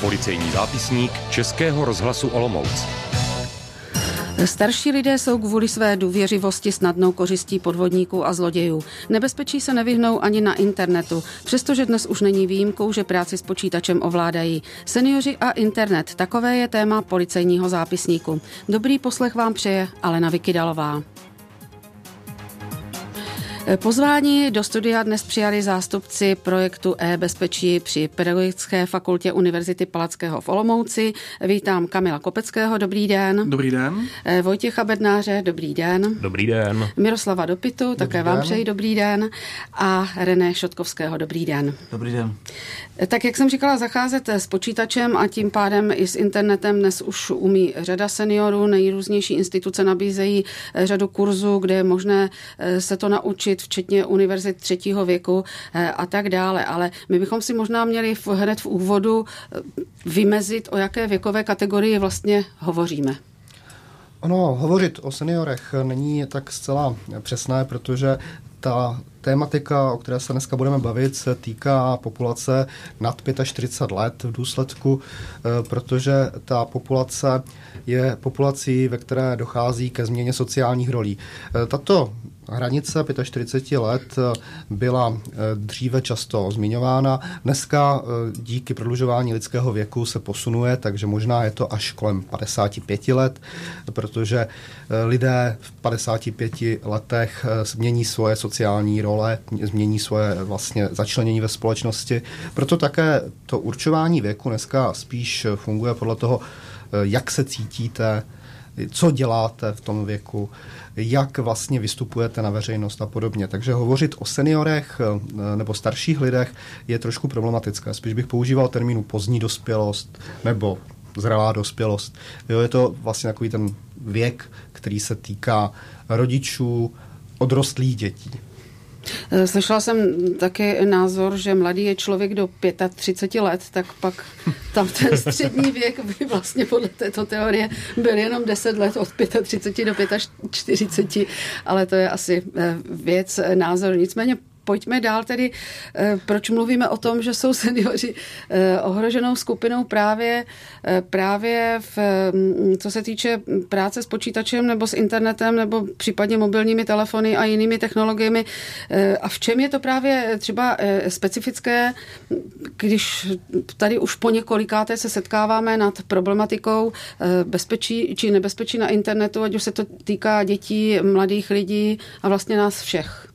Policejní zápisník Českého rozhlasu Olomouc. Starší lidé jsou kvůli své důvěřivosti snadnou kořistí podvodníků a zlodějů. Nebezpečí se nevyhnou ani na internetu, přestože dnes už není výjimkou, že práci s počítačem ovládají. Seniori a internet, takové je téma policejního zápisníku. Dobrý poslech vám přeje Alena Vykydalová. Pozvání do studia dnes přijali zástupci projektu e-bezpečí při Pedagogické fakultě Univerzity Palackého v Olomouci. Vítám Kamila Kopeckého, dobrý den. Dobrý den. Eh, Vojtěcha Bednáře, dobrý den. Dobrý den. Miroslava Dopitu, dobrý také den. vám přeji dobrý den. A René Šotkovského, dobrý den. Dobrý den. Eh, tak jak jsem říkala, zacházet s počítačem a tím pádem i s internetem dnes už umí řada seniorů. Nejrůznější instituce nabízejí eh, řadu kurzů, kde je možné se to naučit včetně univerzit třetího věku eh, a tak dále. Ale my bychom si možná měli v, hned v úvodu eh, vymezit, o jaké věkové kategorii vlastně hovoříme. Ono, hovořit o seniorech není tak zcela přesné, protože ta tématika, o které se dneska budeme bavit, se týká populace nad 45 let v důsledku, eh, protože ta populace je populací, ve které dochází ke změně sociálních rolí. Tato hranice 45 let eh, byla eh, dříve často zmiňována. Dneska eh, díky prodlužování lidského věku se posunuje, takže možná je to až kolem 55 let, protože lidé v 55 letech změní svoje sociální role, změní svoje vlastně začlenění ve společnosti. Proto také to určování věku dneska spíš funguje podle toho, jak se cítíte, co děláte v tom věku, jak vlastně vystupujete na veřejnost a podobně. Takže hovořit o seniorech eh, nebo starších lidech je trošku problematické. Spíš bych používal termínu pozdní dospělost nebo zralá dospělost. Jo, je to vlastně takový ten věk, který se týká rodičů, odrostlých dětí. Eh, slyšela jsem taky názor, že mladý je člověk do 35 let, tak pak tam ten střední věk by vlastně podle této teorie byl jenom 10 let od 35 do 45, ale to je asi eh, věc názoru. Nicméně pojďme dál tedy, eh, proč mluvíme o tom, že jsou seniori eh, ohroženou skupinou právě, eh, právě v, mm, co se týče práce s počítačem nebo s internetem nebo případně mobilními telefony a jinými technologiemi. A v čem je to právě třeba specifické, když tady už po několikáté se setkáváme nad problematikou bezpečí či nebezpečí na internetu, ať už se to týká dětí, mladých lidí a vlastně nás všech.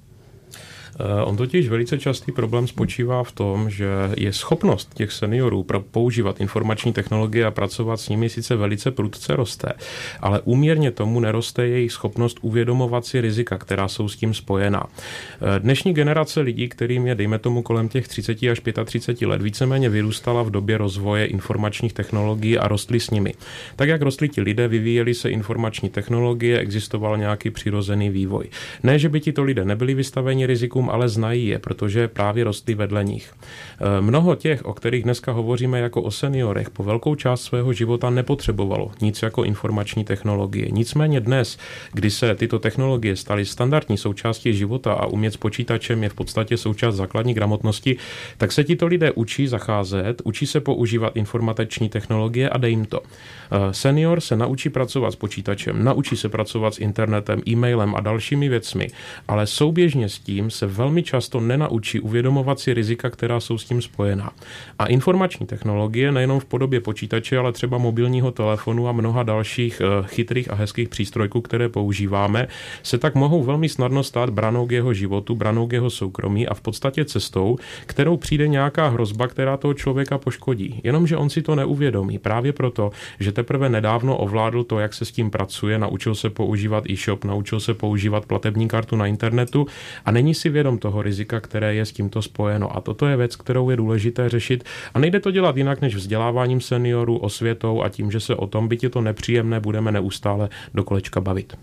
Eh, on totiž velice častý problém spočívá v tom, že je schopnost těch seniorů používat informační technologie a pracovat s nimi sice velice prudce roste, ale úměrně tomu neroste jejich schopnost uvědomovat si rizika, která jsou s tím spojená. Eh, dnešní generace lidí, kterým je, dejme tomu, kolem těch 30 až 35 let, víceméně vyrůstala v době rozvoje informačních technologií a rostly s nimi. Tak jak rostli ti lidé, vyvíjeli se informační technologie, existoval nějaký přirozený vývoj. Ne, že by tito lidé nebyli vystaveni rizikům, jazykům, ale znají je, protože právě rostly vedle nich. E, mnoho těch, o kterých dneska hovoříme jako o seniorech, po velkou část svého života nepotřebovalo nic jako informační technologie. Nicméně dnes, kdy se tyto technologie staly standardní součástí života a umět s počítačem je v podstatě součást základní gramotnosti, tak se tito lidé učí zacházet, učí se používat informační technologie a dej jim to. E, senior se naučí pracovat s počítačem, naučí se pracovat s internetem, e-mailem a dalšími věcmi, ale souběžně s tím se velmi často nenaučí uvědomovat si rizika, která jsou s tím spojená. A informační technologie, nejenom v podobě počítače, ale třeba mobilního telefonu a mnoha dalších eh, chytrých a hezkých přístrojků, které používáme, se tak mohou velmi snadno stát branou k jeho životu, branou k jeho soukromí a v podstatě cestou, kterou přijde nějaká hrozba, která toho člověka poškodí. Jenomže on si to neuvědomí. Právě proto, že teprve nedávno ovládl to, jak se s tím pracuje, naučil se používat e-shop, naučil se používat platební kartu na internetu a není si vědom vědom toho rizika, které je s tímto spojeno. A toto je věc, kterou je důležité řešit. A nejde to dělat jinak než vzděláváním seniorů, osvětou a tím, že se o tom, byť je to nepříjemné, budeme neustále do kolečka bavit.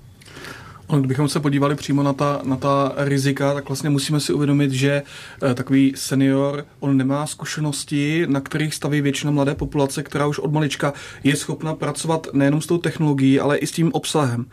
Kdybychom se podívali přímo na ta, na ta rizika, tak vlastně musíme si uvědomit, že eh, takový senior, on nemá zkušenosti, na kterých staví většina mladé populace, která už od malička je schopna pracovat nejenom s tou technologií, ale i s tím obsahem.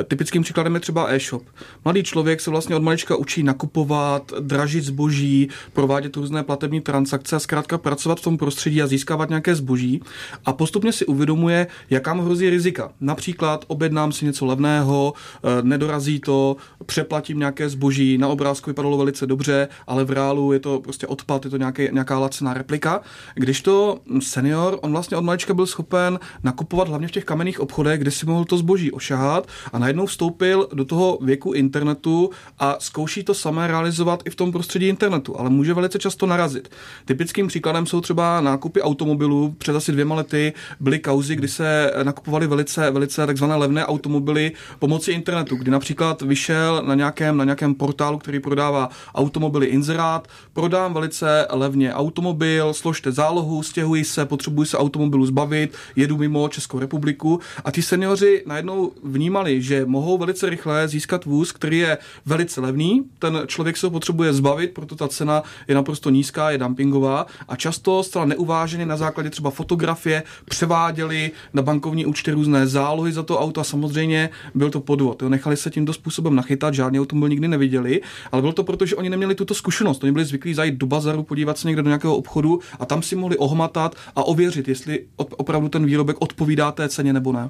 Eh, typickým příkladem je třeba e-shop. Mladý člověk se vlastně od malička učí nakupovat, dražit zboží, provádět různé platební transakce a zkrátka pracovat v tom prostředí a získávat nějaké zboží a postupně si uvědomuje, jaká mu hrozí rizika. Například objednám si něco levného, eh, nedorazí to, přeplatím nějaké zboží, na obrázku vypadalo velice dobře, ale v reálu je to prostě odpad, je to nějaké, nějaká lacená replika. Když to senior, on vlastně od malička byl schopen nakupovat hlavně v těch kamenných obchodech, kde si mohl to zboží ošahat a najednou vstoupil do toho věku internetu a zkouší to samé realizovat i v tom prostředí internetu, ale může velice často narazit. Typickým příkladem jsou třeba nákupy automobilů. Před asi dvěma lety byly kauzy, kdy se nakupovaly velice, velice takzvané levné automobily pomocí internetu, kdy například vyšel na nějakém, na nějakém portálu, který prodává automobily inzerát, prodám velice levně automobil, složte zálohu, stěhuji se, potřebuji se automobilu zbavit, jedu mimo Českou republiku a ti seniori najednou vnímali, že mohou velice rychle získat vůz, který je velice levný, ten člověk se ho potřebuje zbavit, proto ta cena je naprosto nízká, je dumpingová a často zcela neuváženě na základě třeba fotografie převáděli na bankovní účty různé zálohy za to auto a samozřejmě byl to podvod. Jo. Nechali se tímto způsobem nachytat, žádný automobil nikdy neviděli, ale bylo to proto, že oni neměli tuto zkušenost. Oni byli zvyklí zajít do bazaru, podívat se někde do nějakého obchodu a tam si mohli ohmatat a ověřit, jestli opravdu ten výrobek odpovídá té ceně nebo ne.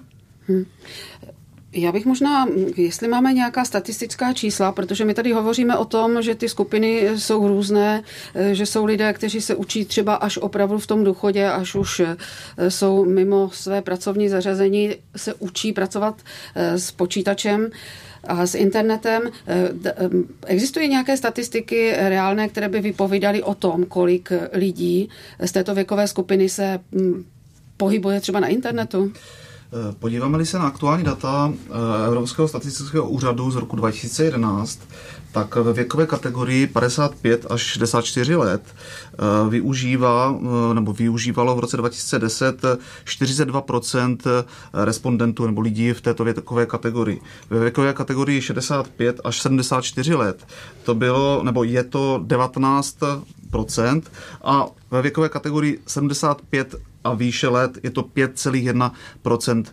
Hmm. Já bych možná, jestli máme nějaká statistická čísla, protože my tady hovoříme o tom, že ty skupiny jsou různé, že jsou lidé, kteří se učí třeba až opravdu v tom důchodě, až už eh, jsou mimo své pracovní zařazení, se učí pracovat eh, s počítačem a s internetem. Eh, existují nějaké statistiky reálné, které by vypovídaly o tom, kolik lidí z této věkové skupiny se hm, pohybuje třeba na internetu? Eh, podíváme-li se na aktuální data eh, Evropského statistického úřadu z roku 2011, tak ve věkové kategorii 55 až 64 let eh, využívá, nebo využívalo v roce 2010 42% respondentů nebo lidí v této věkové kategorii. Ve věkové kategorii 65 až 74 let to bylo, nebo je to 19% a ve věkové kategorii 75 a výše let je to 5,1 eh,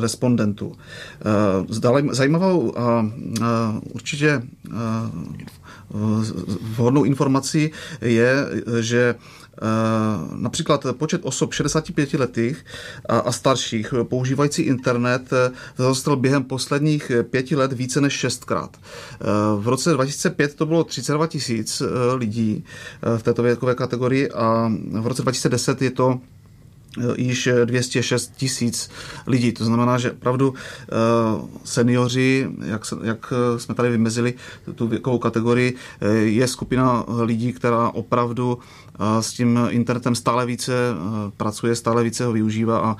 respondentů. Eh, zajímavou a určitě vhodnou informací je, že Eh, například počet osob 65 letých a starších používající internet eh, vzrostl během posledních pěti let více než šestkrát. Eh, v roce 2005 to bylo 32 tisíc lidí v této věkové kategorii a v roce 2010 je to již 206 tisíc lidí. To znamená, že opravdu seniori, jak, jak jsme tady vymezili tu věkovou kategorii, je skupina lidí, která opravdu s tím internetem stále více eh, pracuje, stále více ho využívá a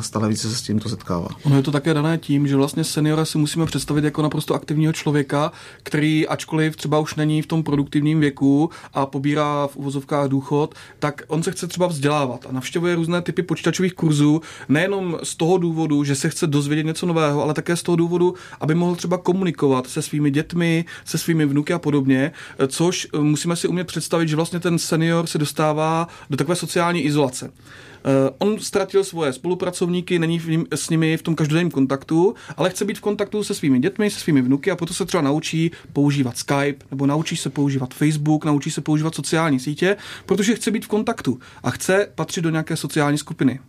stále více se s tímto setkává. Ono je to také dané tím, že vlastně seniora si musíme představit jako naprosto aktivního člověka, který ačkoliv třeba už není v tom produktivním věku a pobírá v uvozovkách důchod, tak on se chce třeba vzdělávat a navštěvuje různé typy počítačových kurzů, nejenom z toho důvodu, že se chce dozvědět něco nového, ale také z toho důvodu, aby mohl třeba komunikovat se svými dětmi, se svými vnuky a podobně, což musíme si umět představit, že vlastně ten senior senior se dostává do takové sociální izolace. Uh, on ztratil svoje spolupracovníky, není v ním, s nimi v tom každodenním kontaktu, ale chce být v kontaktu se svými dětmi, se svými vnuky a proto se třeba naučí používat Skype, nebo naučí se používat Facebook, naučí se používat sociální sítě, protože chce být v kontaktu a chce patřit do nějaké sociální skupiny.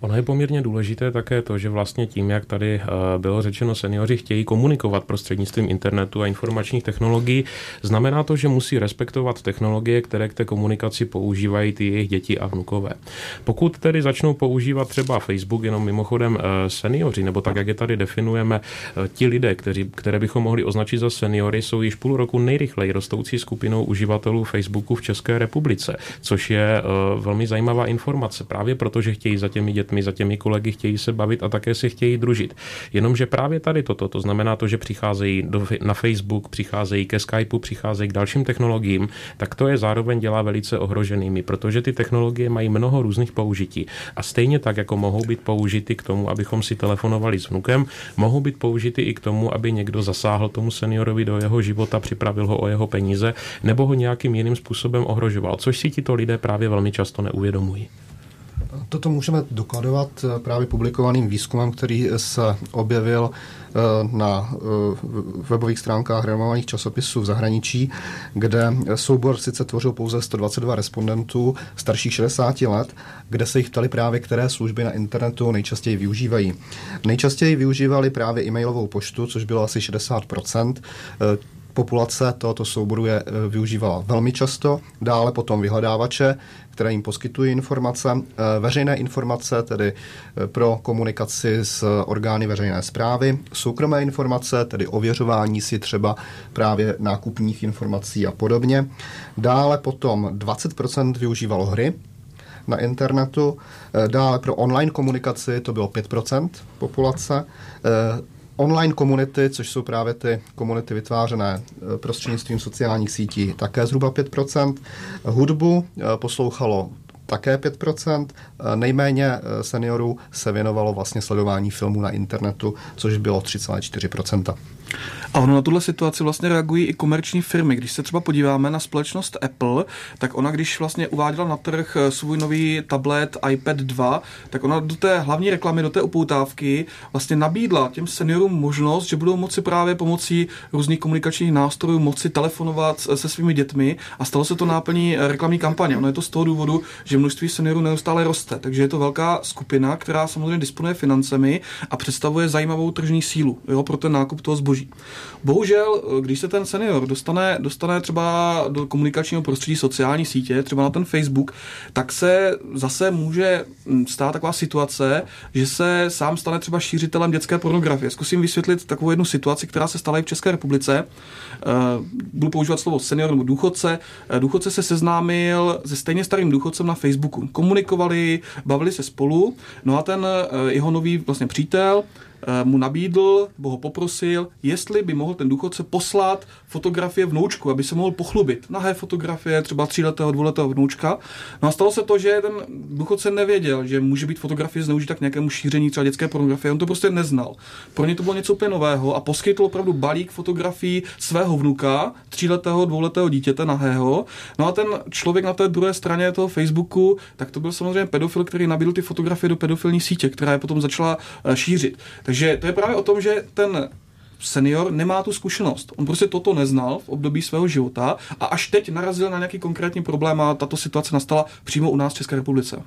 Ono je poměrně důležité také to, že vlastně tím, jak tady eh, bylo řečeno, seniori chtějí komunikovat prostřednictvím internetu a informačních technologií, znamená to, že musí respektovat technologie, které k té komunikaci používají ty jejich děti a vnukové. Pokud tedy začnou používat třeba Facebook, jenom mimochodem eh, seniori, nebo tak, jak je tady definujeme, eh, ti lidé, kteří, které bychom mohli označit za seniory, jsou již půl roku nejrychleji rostoucí skupinou uživatelů Facebooku v České republice, což je velmi zajímavá informace, právě protože chtějí zatím těmi dětmi, za těmi kolegy, chtějí se bavit a také si chtějí družit. Jenomže právě tady toto, to znamená to, že přicházejí do, na Facebook, přicházejí ke Skypeu, přicházejí k dalším technologiím, tak to je zároveň dělá velice ohroženými, protože ty technologie mají mnoho různých použití. A stejně tak, jako mohou být použity k tomu, abychom si telefonovali s vnukem, mohou být použity i k tomu, aby někdo zasáhl tomu seniorovi do jeho života, připravil ho o jeho peníze nebo ho nějakým jiným způsobem ohrožoval, což si tito lidé právě velmi často neuvědomují. Toto můžeme dokladovat eh, právě publikovaným výzkumem, který se objevil eh, na eh, webových stránkách renomovaných časopisů v zahraničí, kde soubor sice tvořil pouze 122 respondentů starších 60 let, kde se jich ptali právě, které služby na internetu nejčastěji využívají. Nejčastěji využívali právě e-mailovou poštu, což bylo asi 60 populace tohoto souboru je využívala velmi často, dále potom vyhledávače, které jim poskytují informace, eh, veřejné informace, tedy eh, pro komunikaci s orgány veřejné zprávy, soukromé informace, tedy ověřování si třeba právě nákupních informací a podobně. Dále potom 20% využívalo hry, na internetu. Dále pro online komunikaci to bylo 5% populace. Online komunity, což jsou právě ty komunity vytvářené eh, prostřednictvím sociálních sítí, také zhruba 5%. Hudbu eh, poslouchalo také 5%. Eh, nejméně seniorů se věnovalo vlastně sledování filmů na internetu, což bylo 3,4%. A ono na tuhle situaci vlastně reagují i komerční firmy. Když se třeba podíváme na společnost Apple, tak ona, když vlastně uváděla na trh eh, svůj nový tablet iPad 2, tak ona do té hlavní reklamy, do té upoutávky vlastně nabídla těm seniorům možnost, že budou moci právě pomocí různých komunikačních nástrojů moci telefonovat se svými dětmi a stalo se to náplní eh, reklamní kampaně. Ono je to z toho důvodu, že množství seniorů neustále roste, takže je to velká skupina, která samozřejmě disponuje financemi a představuje zajímavou tržní sílu jo, pro ten nákup toho zboží. Bohužel, když se ten senior dostane, dostane třeba do komunikačního prostředí sociální sítě, třeba na ten Facebook, tak se zase může stát taková situace, že se sám stane třeba šířitelem dětské pornografie. Zkusím vysvětlit takovou jednu situaci, která se stala i v České republice. Eh, budu používat slovo senior nebo důchodce. Eh, důchodce se seznámil se stejně starým důchodcem na Facebooku. Komunikovali, bavili se spolu, no a ten eh, jeho nový vlastně přítel mu nabídl, nebo ho poprosil, jestli by mohl ten důchodce poslat fotografie vnoučku, aby se mohl pochlubit. Nahé fotografie, třeba tříletého, dvouletého vnoučka. No a stalo se to, že ten důchodce nevěděl, že může být fotografie zneužita k nějakému šíření třeba dětské pornografie. On to prostě neznal. Pro ně to bylo něco úplně nového a poskytl opravdu balík fotografií svého vnuka, tříletého, dvouletého dítěte nahého. No a ten člověk na té druhé straně toho Facebooku, tak to byl samozřejmě pedofil, který nabídl ty fotografie do pedofilní sítě, která je potom začala eh, šířit. Takže to je právě o tom, že ten senior nemá tu zkušenost. On prostě toto neznal v období svého života a až teď narazil na nějaký konkrétní problém a tato situace nastala přímo u nás v České republice.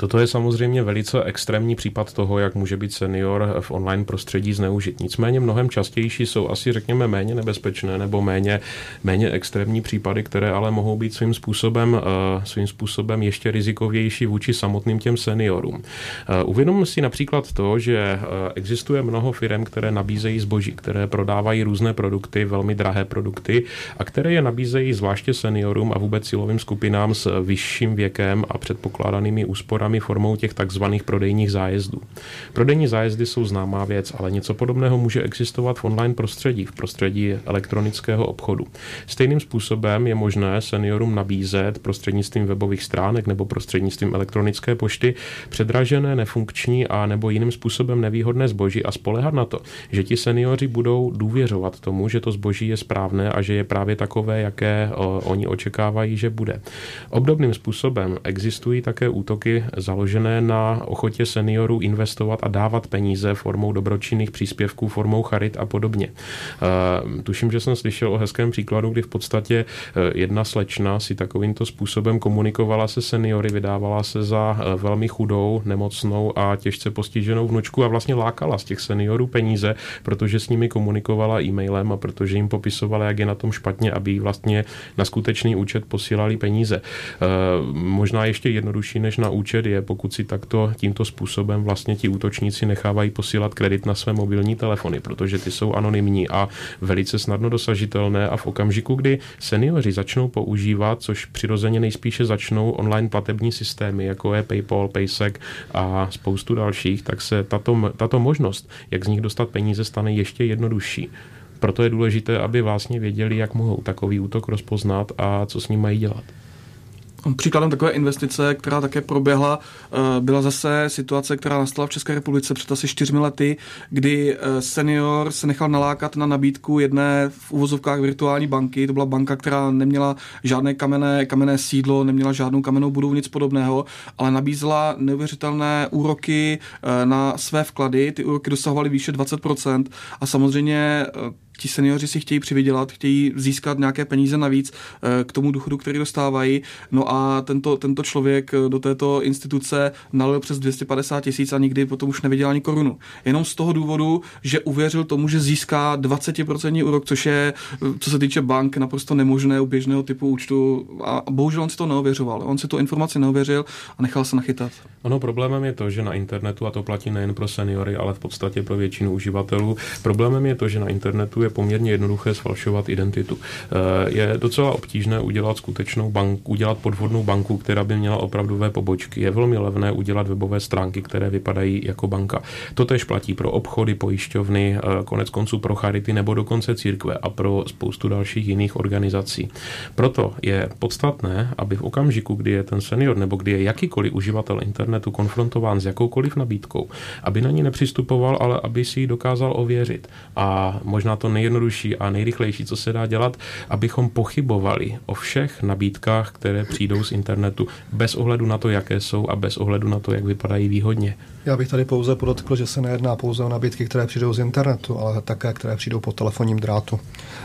Toto je samozřejmě velice extrémní případ toho, jak může být senior v online prostředí zneužit. Nicméně mnohem častější jsou asi, řekněme, méně nebezpečné nebo méně, méně extrémní případy, které ale mohou být svým způsobem, uh, svým způsobem ještě rizikovější vůči samotným těm seniorům. Uh, uvědomme si například to, že uh, existuje mnoho firm, které nabízejí zboží, které prodávají různé produkty, velmi drahé produkty a které je nabízejí zvláště seniorům a vůbec cílovým skupinám s vyšším věkem a předpokládanými úsporami programy formou těch takzvaných prodejních zájezdů. Prodejní zájezdy jsou známá věc, ale něco podobného může existovat v online prostředí, v prostředí elektronického obchodu. Stejným způsobem je možné seniorům nabízet prostřednictvím webových stránek nebo prostřednictvím elektronické pošty předražené, nefunkční a nebo jiným způsobem nevýhodné zboží a spolehat na to, že ti seniori budou důvěřovat tomu, že to zboží je správné a že je právě takové, jaké o, oni očekávají, že bude. Obdobným způsobem existují také útoky založené na ochotě seniorů investovat a dávat peníze formou dobročinných příspěvků, formou charit a podobně. Eh, tuším, že jsem slyšel o hezkém příkladu, kdy v podstatě eh, jedna slečna si takovýmto způsobem komunikovala se seniory, vydávala se za eh, velmi chudou, nemocnou a těžce postiženou vnučku a vlastně lákala z těch seniorů peníze, protože s nimi komunikovala e-mailem a protože jim popisovala, jak je na tom špatně, aby jí vlastně na skutečný účet posílali peníze. Možná ještě jednodušší než na účet tragédie, pokud si takto tímto způsobem vlastně ti útočníci nechávají posílat kredit na své mobilní telefony, protože ty jsou anonymní a velice snadno dosažitelné a v okamžiku, kdy seniori začnou používat, což přirozeně nejspíše začnou online platební systémy, jako je PayPal, Paysec a spoustu dalších, tak se tato, tato možnost, jak z nich dostat peníze, stane ještě jednodušší. Proto je důležité, aby vlastně věděli, jak mohou takový útok rozpoznat a co s ním mají dělat. Příkladem takové investice, která také proběhla, eh, byla zase situace, která nastala v České republice před asi čtyřmi lety, kdy eh, senior se nechal nalákat na nabídku jedné v uvozovkách virtuální banky. To byla banka, která neměla žádné kamenné, kamenné sídlo, neměla žádnou kamennou budovu, nic podobného, ale nabízela neuvěřitelné úroky eh, na své vklady. Ty úroky dosahovaly výše 20% a samozřejmě ti seniori si chtějí přivydělat, chtějí získat nějaké peníze navíc eh, k tomu důchodu, který dostávají. No a tento, tento člověk eh, do této instituce nalil přes 250 tisíc a nikdy potom už neviděl ani korunu. Jenom z toho důvodu, že uvěřil tomu, že získá 20% úrok, což je, eh, co se týče bank, naprosto nemožné u běžného typu účtu. A bohužel on si to neověřoval. On si tu informaci neověřil a nechal se nachytat. Ono problémem je to, že na internetu, a to platí nejen pro seniory, ale v podstatě pro většinu uživatelů, problémem je to, že na internetu je je poměrně jednoduché sfalšovat identitu. Eh, je docela obtížné udělat skutečnou banku, udělat podvodnou banku, která by měla opravdové pobočky. Je velmi levné udělat webové stránky, které vypadají jako banka. To tež platí pro obchody, pojišťovny, eh, konec konců pro charity nebo dokonce církve a pro spoustu dalších jiných organizací. Proto je podstatné, aby v okamžiku, kdy je ten senior nebo kdy je jakýkoliv uživatel internetu konfrontován s jakoukoliv nabídkou, aby na ní nepřistupoval, ale aby si ji dokázal ověřit. A možná to nejjednodušší a nejrychlejší, co se dá dělat, abychom pochybovali o všech nabídkách, které přijdou z internetu, bez ohledu na to, jaké jsou a bez ohledu na to, jak vypadají výhodně. Já bych tady pouze podotkl, že se nejedná pouze o nabídky, které přijdou z internetu, ale také, které přijdou po telefonním drátu.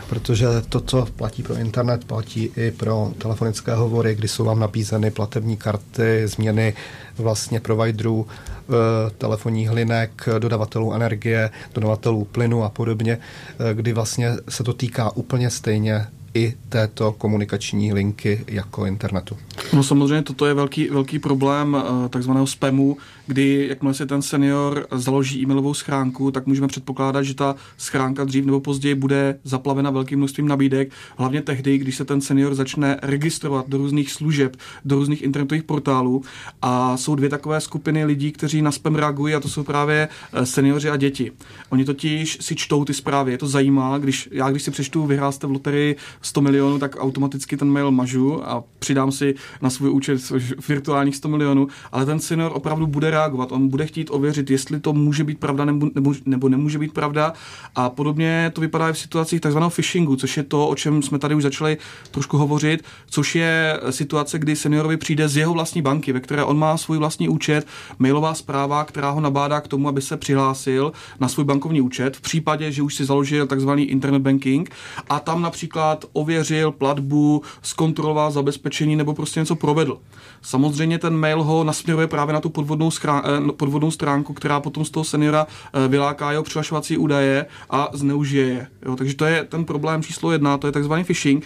Protože to, co platí pro internet, platí i pro telefonické hovory, kdy jsou vám nabízeny platební karty, změny vlastně providerů, eh, telefonních linek, dodavatelů energie, dodavatelů plynu a podobně, eh, kdy vlastně se to týká úplně stejně i této komunikační linky jako internetu. No samozřejmě toto je velký, velký problém eh, takzvaného spamu, kdy jakmile si ten senior založí e-mailovou schránku, tak můžeme předpokládat, že ta schránka dřív nebo později bude zaplavena velkým množstvím nabídek, hlavně tehdy, když se ten senior začne registrovat do různých služeb, do různých internetových portálů a jsou dvě takové skupiny lidí, kteří na spam reagují a to jsou právě eh, seniori a děti. Oni totiž si čtou ty zprávy, je to zajímá, když já když si přečtu, vyhrál jste v loterii 100 milionů, tak automaticky ten mail mažu a přidám si na svůj účet virtuálních 100 milionů, ale ten senior opravdu bude reagovat. On bude chtít ověřit, jestli to může být pravda nebo, nebo, nebo nemůže být pravda. A podobně to vypadá i v situacích takzvaného phishingu, což je to, o čem jsme tady už začali trošku hovořit, což je situace, kdy seniorovi přijde z jeho vlastní banky, ve které on má svůj vlastní účet, mailová zpráva, která ho nabádá k tomu, aby se přihlásil na svůj bankovní účet, v případě, že už si založil takzvaný internet banking a tam například ověřil platbu, zkontroloval zabezpečení nebo prostě něco provedl. Samozřejmě ten mail ho nasměruje právě na tu podvodnou, schrán, eh, podvodnou stránku, která potom z toho seniora eh, vyláká jeho přihlašovací údaje a zneužije je. Jo, takže to je ten problém číslo jedna, to je takzvaný phishing.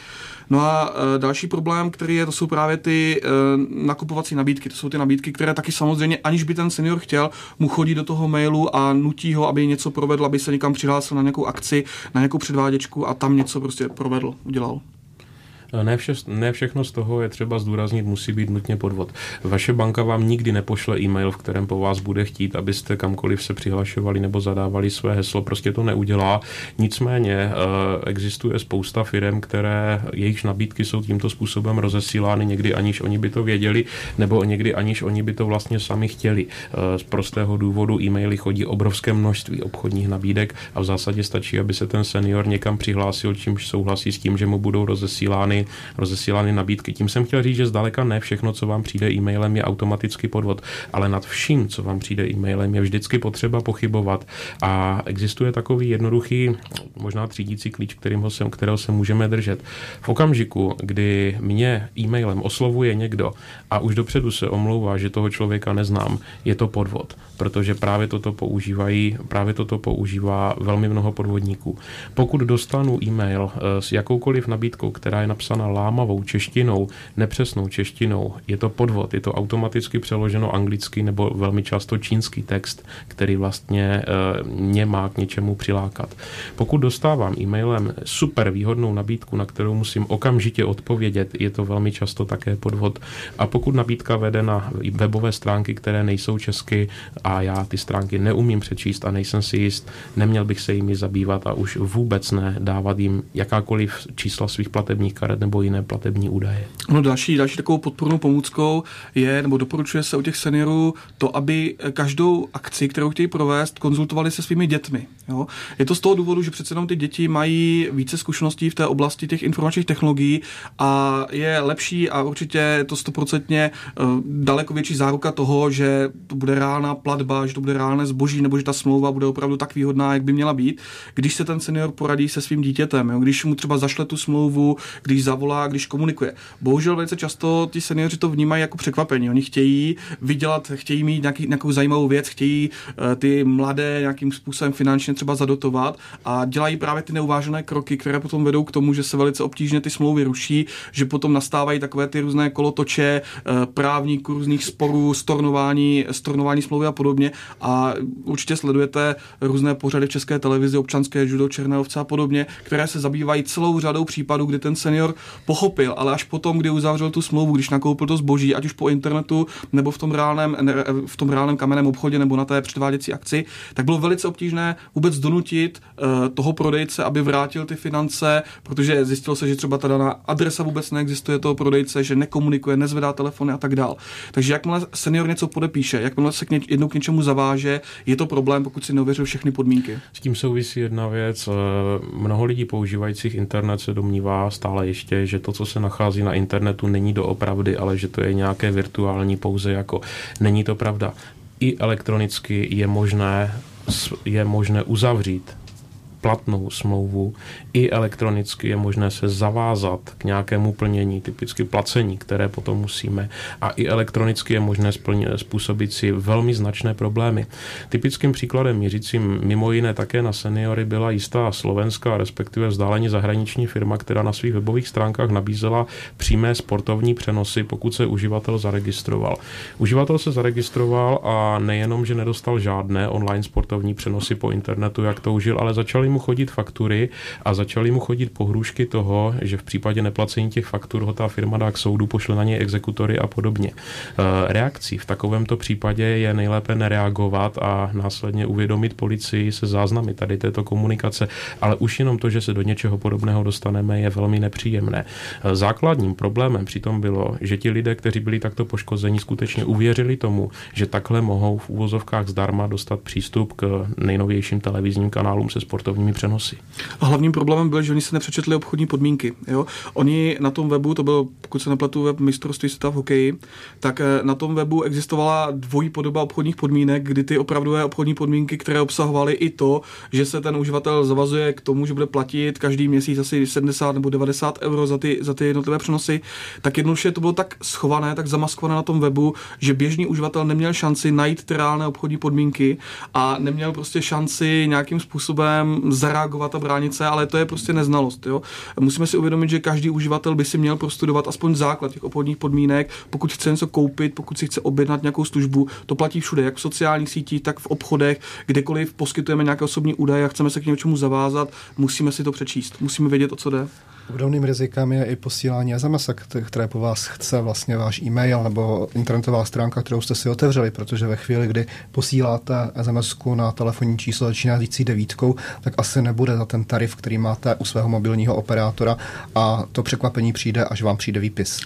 No a e, další problém, který je, to jsou právě ty nakupovací nabídky. To jsou ty nabídky, které taky samozřejmě, aniž by ten senior chtěl, mu chodí do toho mailu a nutí ho, aby něco provedl, aby se někam přihlásil na nějakou akci, na nějakou předváděčku a tam něco prostě provedl, udělal. Ne, vše, ne všechno z toho je třeba zdůraznit, musí být nutně podvod. Vaše banka vám nikdy nepošle e-mail, v kterém po vás bude chtít, abyste kamkoliv se přihlašovali nebo zadávali své heslo, prostě to neudělá. Nicméně eh, existuje spousta firm, které jejichž nabídky jsou tímto způsobem rozesílány někdy aniž oni by to věděli, nebo někdy aniž oni by to vlastně sami chtěli. Eh, z prostého důvodu e-maily chodí obrovské množství obchodních nabídek a v zásadě stačí, aby se ten senior někam přihlásil, čímž souhlasí s tím, že mu budou rozesílány rozesílány, nabídky. Tím jsem chtěl říct, že zdaleka ne všechno, co vám přijde e-mailem, je automaticky podvod, ale nad vším, co vám přijde e-mailem, je vždycky potřeba pochybovat. A existuje takový jednoduchý, možná třídící klíč, kterým se, kterého se můžeme držet. V okamžiku, kdy mě e-mailem oslovuje někdo a už dopředu se omlouvá, že toho člověka neznám, je to podvod, protože právě toto používají, právě toto používá velmi mnoho podvodníků. Pokud dostanu e-mail eh, s jakoukoliv nabídkou, která je napsána napsaná lámavou češtinou, nepřesnou češtinou, je to podvod, je to automaticky přeloženo anglicky nebo velmi často čínský text, který vlastně e, mě má k něčemu přilákat. Pokud dostávám e-mailem super výhodnou nabídku, na kterou musím okamžitě odpovědět, je to velmi často také podvod. A pokud nabídka vede na webové stránky, které nejsou česky a já ty stránky neumím přečíst a nejsem si jist, neměl bych se jimi zabývat a už vůbec ne dávat jim jakákoliv čísla svých platebních karet nebo jiné platební údaje. No další, další takovou podpornou pomůckou je, nebo doporučuje se u těch seniorů to, aby každou akci, kterou chtějí provést, konzultovali se svými dětmi. Jo? Je to z toho důvodu, že přece jenom ty děti mají více zkušeností v té oblasti těch informačních technologií a je lepší a určitě to stoprocentně eh, daleko větší záruka toho, že to bude reálná platba, že to bude reálné zboží nebo že ta smlouva bude opravdu tak výhodná, jak by měla být, když se ten senior poradí se svým dítětem, jo? když mu třeba zašle tu smlouvu, když zavolá, když komunikuje. Bohužel velice často ti seniori to vnímají jako překvapení. Oni chtějí vydělat, chtějí mít nějaký, nějakou zajímavou věc, chtějí uh, ty mladé nějakým způsobem finančně třeba zadotovat a dělají právě ty neuvážené kroky, které potom vedou k tomu, že se velice obtížně ty smlouvy ruší, že potom nastávají takové ty různé kolotoče uh, právníků, různých sporů, stornování, stornování smlouvy a podobně. A určitě sledujete různé pořady v české televizi, občanské judo, černé ovce a podobně, které se zabývají celou řadou případů, kdy ten senior pochopil, ale až potom, kdy uzavřel tu smlouvu, když nakoupil to zboží, ať už po internetu nebo v tom reálném, v tom reálném kamenném obchodě nebo na té předváděcí akci, tak bylo velice obtížné vůbec donutit uh, toho prodejce, aby vrátil ty finance, protože zjistilo se, že třeba ta daná adresa vůbec neexistuje toho prodejce, že nekomunikuje, nezvedá telefony a tak dál. Takže jakmile senior něco podepíše, jakmile se k ně, jednou k něčemu zaváže, je to problém, pokud si neuvěřil všechny podmínky. S tím souvisí jedna věc. Eh, mnoho lidí používajících internet se domnívá stále ještě, že to, co se nachází na internetu, není doopravdy, ale že to je nějaké virtuální pouze jako. Není to pravda. I elektronicky je možné, je možné uzavřít platnou smlouvu. I elektronicky je možné se zavázat k nějakému plnění, typicky placení, které potom musíme. A i elektronicky je možné způsobit si velmi značné problémy. Typickým příkladem měřícím mimo jiné také na seniory byla jistá slovenská, respektive vzdáleně zahraniční firma, která na svých webových stránkách nabízela přímé sportovní přenosy, pokud se uživatel zaregistroval. Uživatel se zaregistroval a nejenom, že nedostal žádné online sportovní přenosy po internetu, jak toužil, ale začal začaly mu chodit faktury a začaly mu chodit pohrůžky toho, že v případě neplacení těch faktur ho ta firma dá k soudu, pošle na něj exekutory a podobně. Eh, reakcí v takovémto případě je nejlépe nereagovat a následně uvědomit policii se záznamy tady této komunikace, ale už jenom to, že se do něčeho podobného dostaneme, je velmi nepříjemné. Eh, základním problémem přitom bylo, že ti lidé, kteří byli takto poškozeni, skutečně uvěřili tomu, že takhle mohou v úvozovkách zdarma dostat přístup k nejnovějším televizním kanálům se sportovní sportovními přenosy. A hlavním problémem byl, že oni se nepřečetli obchodní podmínky. Jo? Oni na tom webu, to byl, pokud se nepletu, web mistrovství světa v hokeji, tak eh, na tom webu existovala dvojí podoba obchodních podmínek, kdy ty opravdové obchodní podmínky, které obsahovaly i to, že se ten uživatel zavazuje k tomu, že bude platit každý měsíc asi 70 nebo 90 euro za ty, za ty jednotlivé přenosy, tak jednoduše to bylo tak schované, tak zamaskované na tom webu, že běžný uživatel neměl šanci najít ty reálné obchodní podmínky a neměl prostě šanci nějakým způsobem zareagovat a bránit se, ale to je prostě neznalost. Jo? Musíme si uvědomit, že každý uživatel by si měl prostudovat aspoň základ těch obchodních podmínek, pokud chce něco koupit, pokud si chce objednat nějakou službu, to platí všude, jak v sociálních sítích, tak v obchodech, kdekoliv poskytujeme nějaké osobní údaje a chceme se k něčemu zavázat, musíme si to přečíst, musíme vědět, o co jde. Obdobným rizikem je i posílání SMS, které po vás chce vlastně váš e-mail nebo internetová stránka, kterou jste si otevřeli, protože ve chvíli, kdy posíláte SMS na telefonní číslo začínající devítkou, tak asi nebude za ten tarif, který máte u svého mobilního operátora a to překvapení přijde, až vám přijde výpis.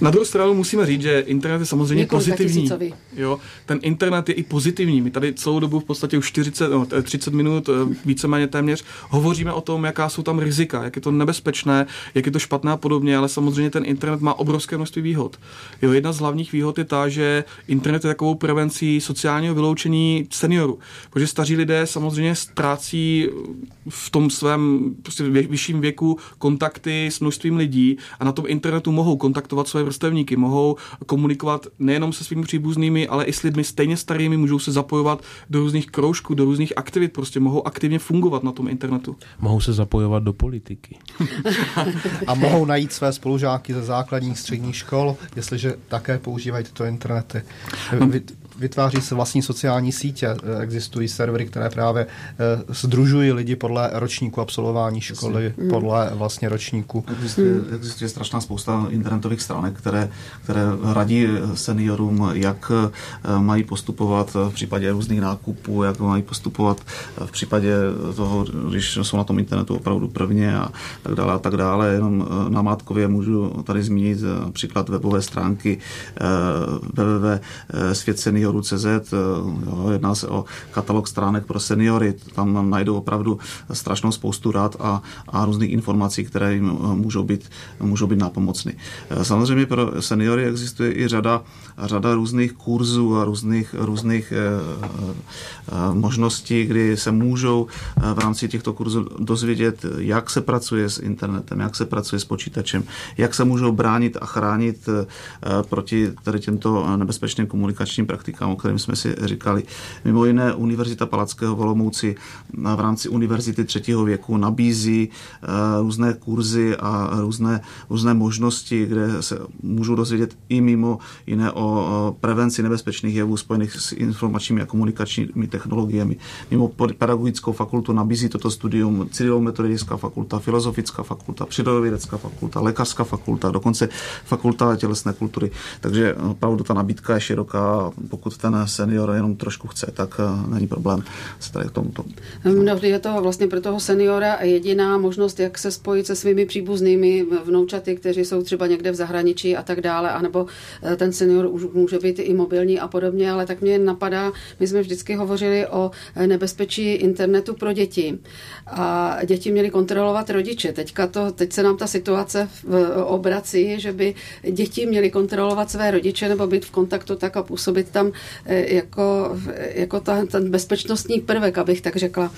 Na druhou stranu musíme říct, že internet je samozřejmě Několik pozitivní. Jo, ten internet je i pozitivní. My tady celou dobu v podstatě už 40, no, 30 minut, eh, víceméně téměř, hovoříme o tom, jaká jsou tam rizika, jak je to nebezpečné, jak je to špatné a podobně, ale samozřejmě ten internet má obrovské množství výhod. Jo, jedna z hlavních výhod je ta, že internet je takovou prevencí sociálního vyloučení seniorů. Protože staří lidé samozřejmě ztrácí v tom svém prostě vyšším věku kontakty s množstvím lidí a na tom internetu mohou kontaktovat své vrstevníky, mohou komunikovat nejenom se svými příbuznými, ale i s lidmi stejně starými, můžou se zapojovat do různých kroužků, do různých aktivit, prostě mohou aktivně fungovat na tom internetu. Mohou se zapojovat do politiky. a mohou najít své spolužáky ze základních středních škol, jestliže také používají tyto internety. No vytváří se vlastní sociální sítě, eh, existují servery, které právě združují eh, lidi podle ročníku absolvování školy, Jasně. podle vlastně ročníku. Existuje, existuje strašná spousta internetových stránek, které, které radí seniorům, jak eh, mají postupovat v případě různých nákupů, jak mají postupovat v případě toho, když jsou na tom internetu opravdu prvně a tak dále a tak dále. Jenom na Mátkově můžu tady zmínit například webové stránky www.svět seniorů seniorů.cz, eh, jo, jedná se o katalog stránek pro seniory, tam najdou opravdu strašnou spoustu rad a, a různých informací, které jim eh, můžou být, můžou být nápomocny. Eh, samozřejmě pro seniory existuje i řada, řada různých kurzů a různých, různých možností, kdy se můžou v rámci těchto kurzů dozvědět, jak se pracuje s internetem, jak se pracuje s počítačem, jak se můžou bránit a chránit proti tady těmto nebezpečným komunikačním praktikám politikám, o kterém jsme si říkali. Mimo jiné Univerzita Palackého v Olomouci v rámci Univerzity třetího věku nabízí eh, různé kurzy a různé, různé možnosti, kde se můžou dozvědět i mimo jiné o prevenci nebezpečných jevů spojených s informačními a komunikačními technologiemi. Mimo pedagogickou fakultu nabízí toto studium Cyrilou-metodická fakulta, filozofická fakulta, přírodovědecká fakulta, lékařská fakulta, dokonce fakulta tělesné kultury. Takže opravdu ta nabídka je široká. Pokud pokud ten senior jenom trošku chce, tak eh, není problém se tady k tomuto. No, je to vlastně pro toho seniora jediná možnost, jak se spojit se svými příbuznými vnoučaty, kteří jsou třeba někde v zahraničí a tak dále, anebo eh, ten senior už může být i mobilní a podobně, ale tak mě napadá, my jsme vždycky hovořili o eh, nebezpečí internetu pro děti a děti měly kontrolovat rodiče. Teďka to, teď se nám ta situace obrací, že by děti měly kontrolovat své rodiče nebo být v kontaktu tak a působit tam jako, jako ta, ten bezpečnostní prvek, abych tak řekla.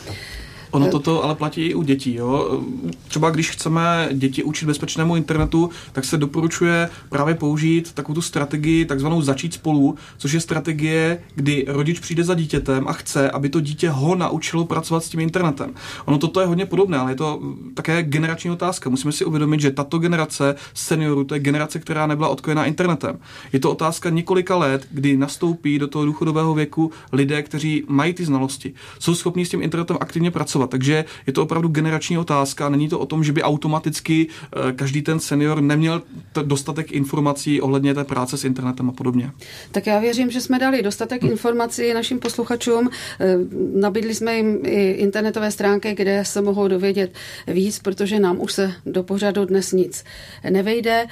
Ono toto ale platí i u dětí. Jo? Třeba když chceme děti učit bezpečnému internetu, tak se doporučuje právě použít takovou tu strategii, takzvanou začít spolu, což je strategie, kdy rodič přijde za dítětem a chce, aby to dítě ho naučilo pracovat s tím internetem. Ono toto je hodně podobné, ale je to také generační otázka. Musíme si uvědomit, že tato generace seniorů, to je generace, která nebyla odkojená internetem. Je to otázka několika let, kdy nastoupí do toho důchodového věku lidé, kteří mají ty znalosti, jsou schopni s tím internetem aktivně pracovat pracovat. Takže je to opravdu generační otázka. Není to o tom, že by automaticky eh, každý ten senior neměl dostatek informací ohledně té práce s internetem a podobně. Tak já věřím, že jsme dali dostatek hm. informací našim posluchačům. Eh, nabídli jsme jim i internetové stránky, kde se mohou dovědět víc, protože nám už se do pořadu dnes nic nevejde.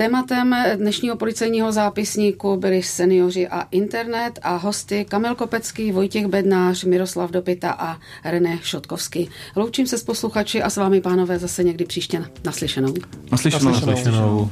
Tématem dnešního policejního zápisníku byli seniori a internet a hosty Kamil Kopecký, Vojtěch Bednář, Miroslav Dopita a René Šotkovský. Loučím se s posluchači a s vámi, pánové, zase někdy příště naslyšenou. Naslyšenou. naslyšenou. naslyšenou.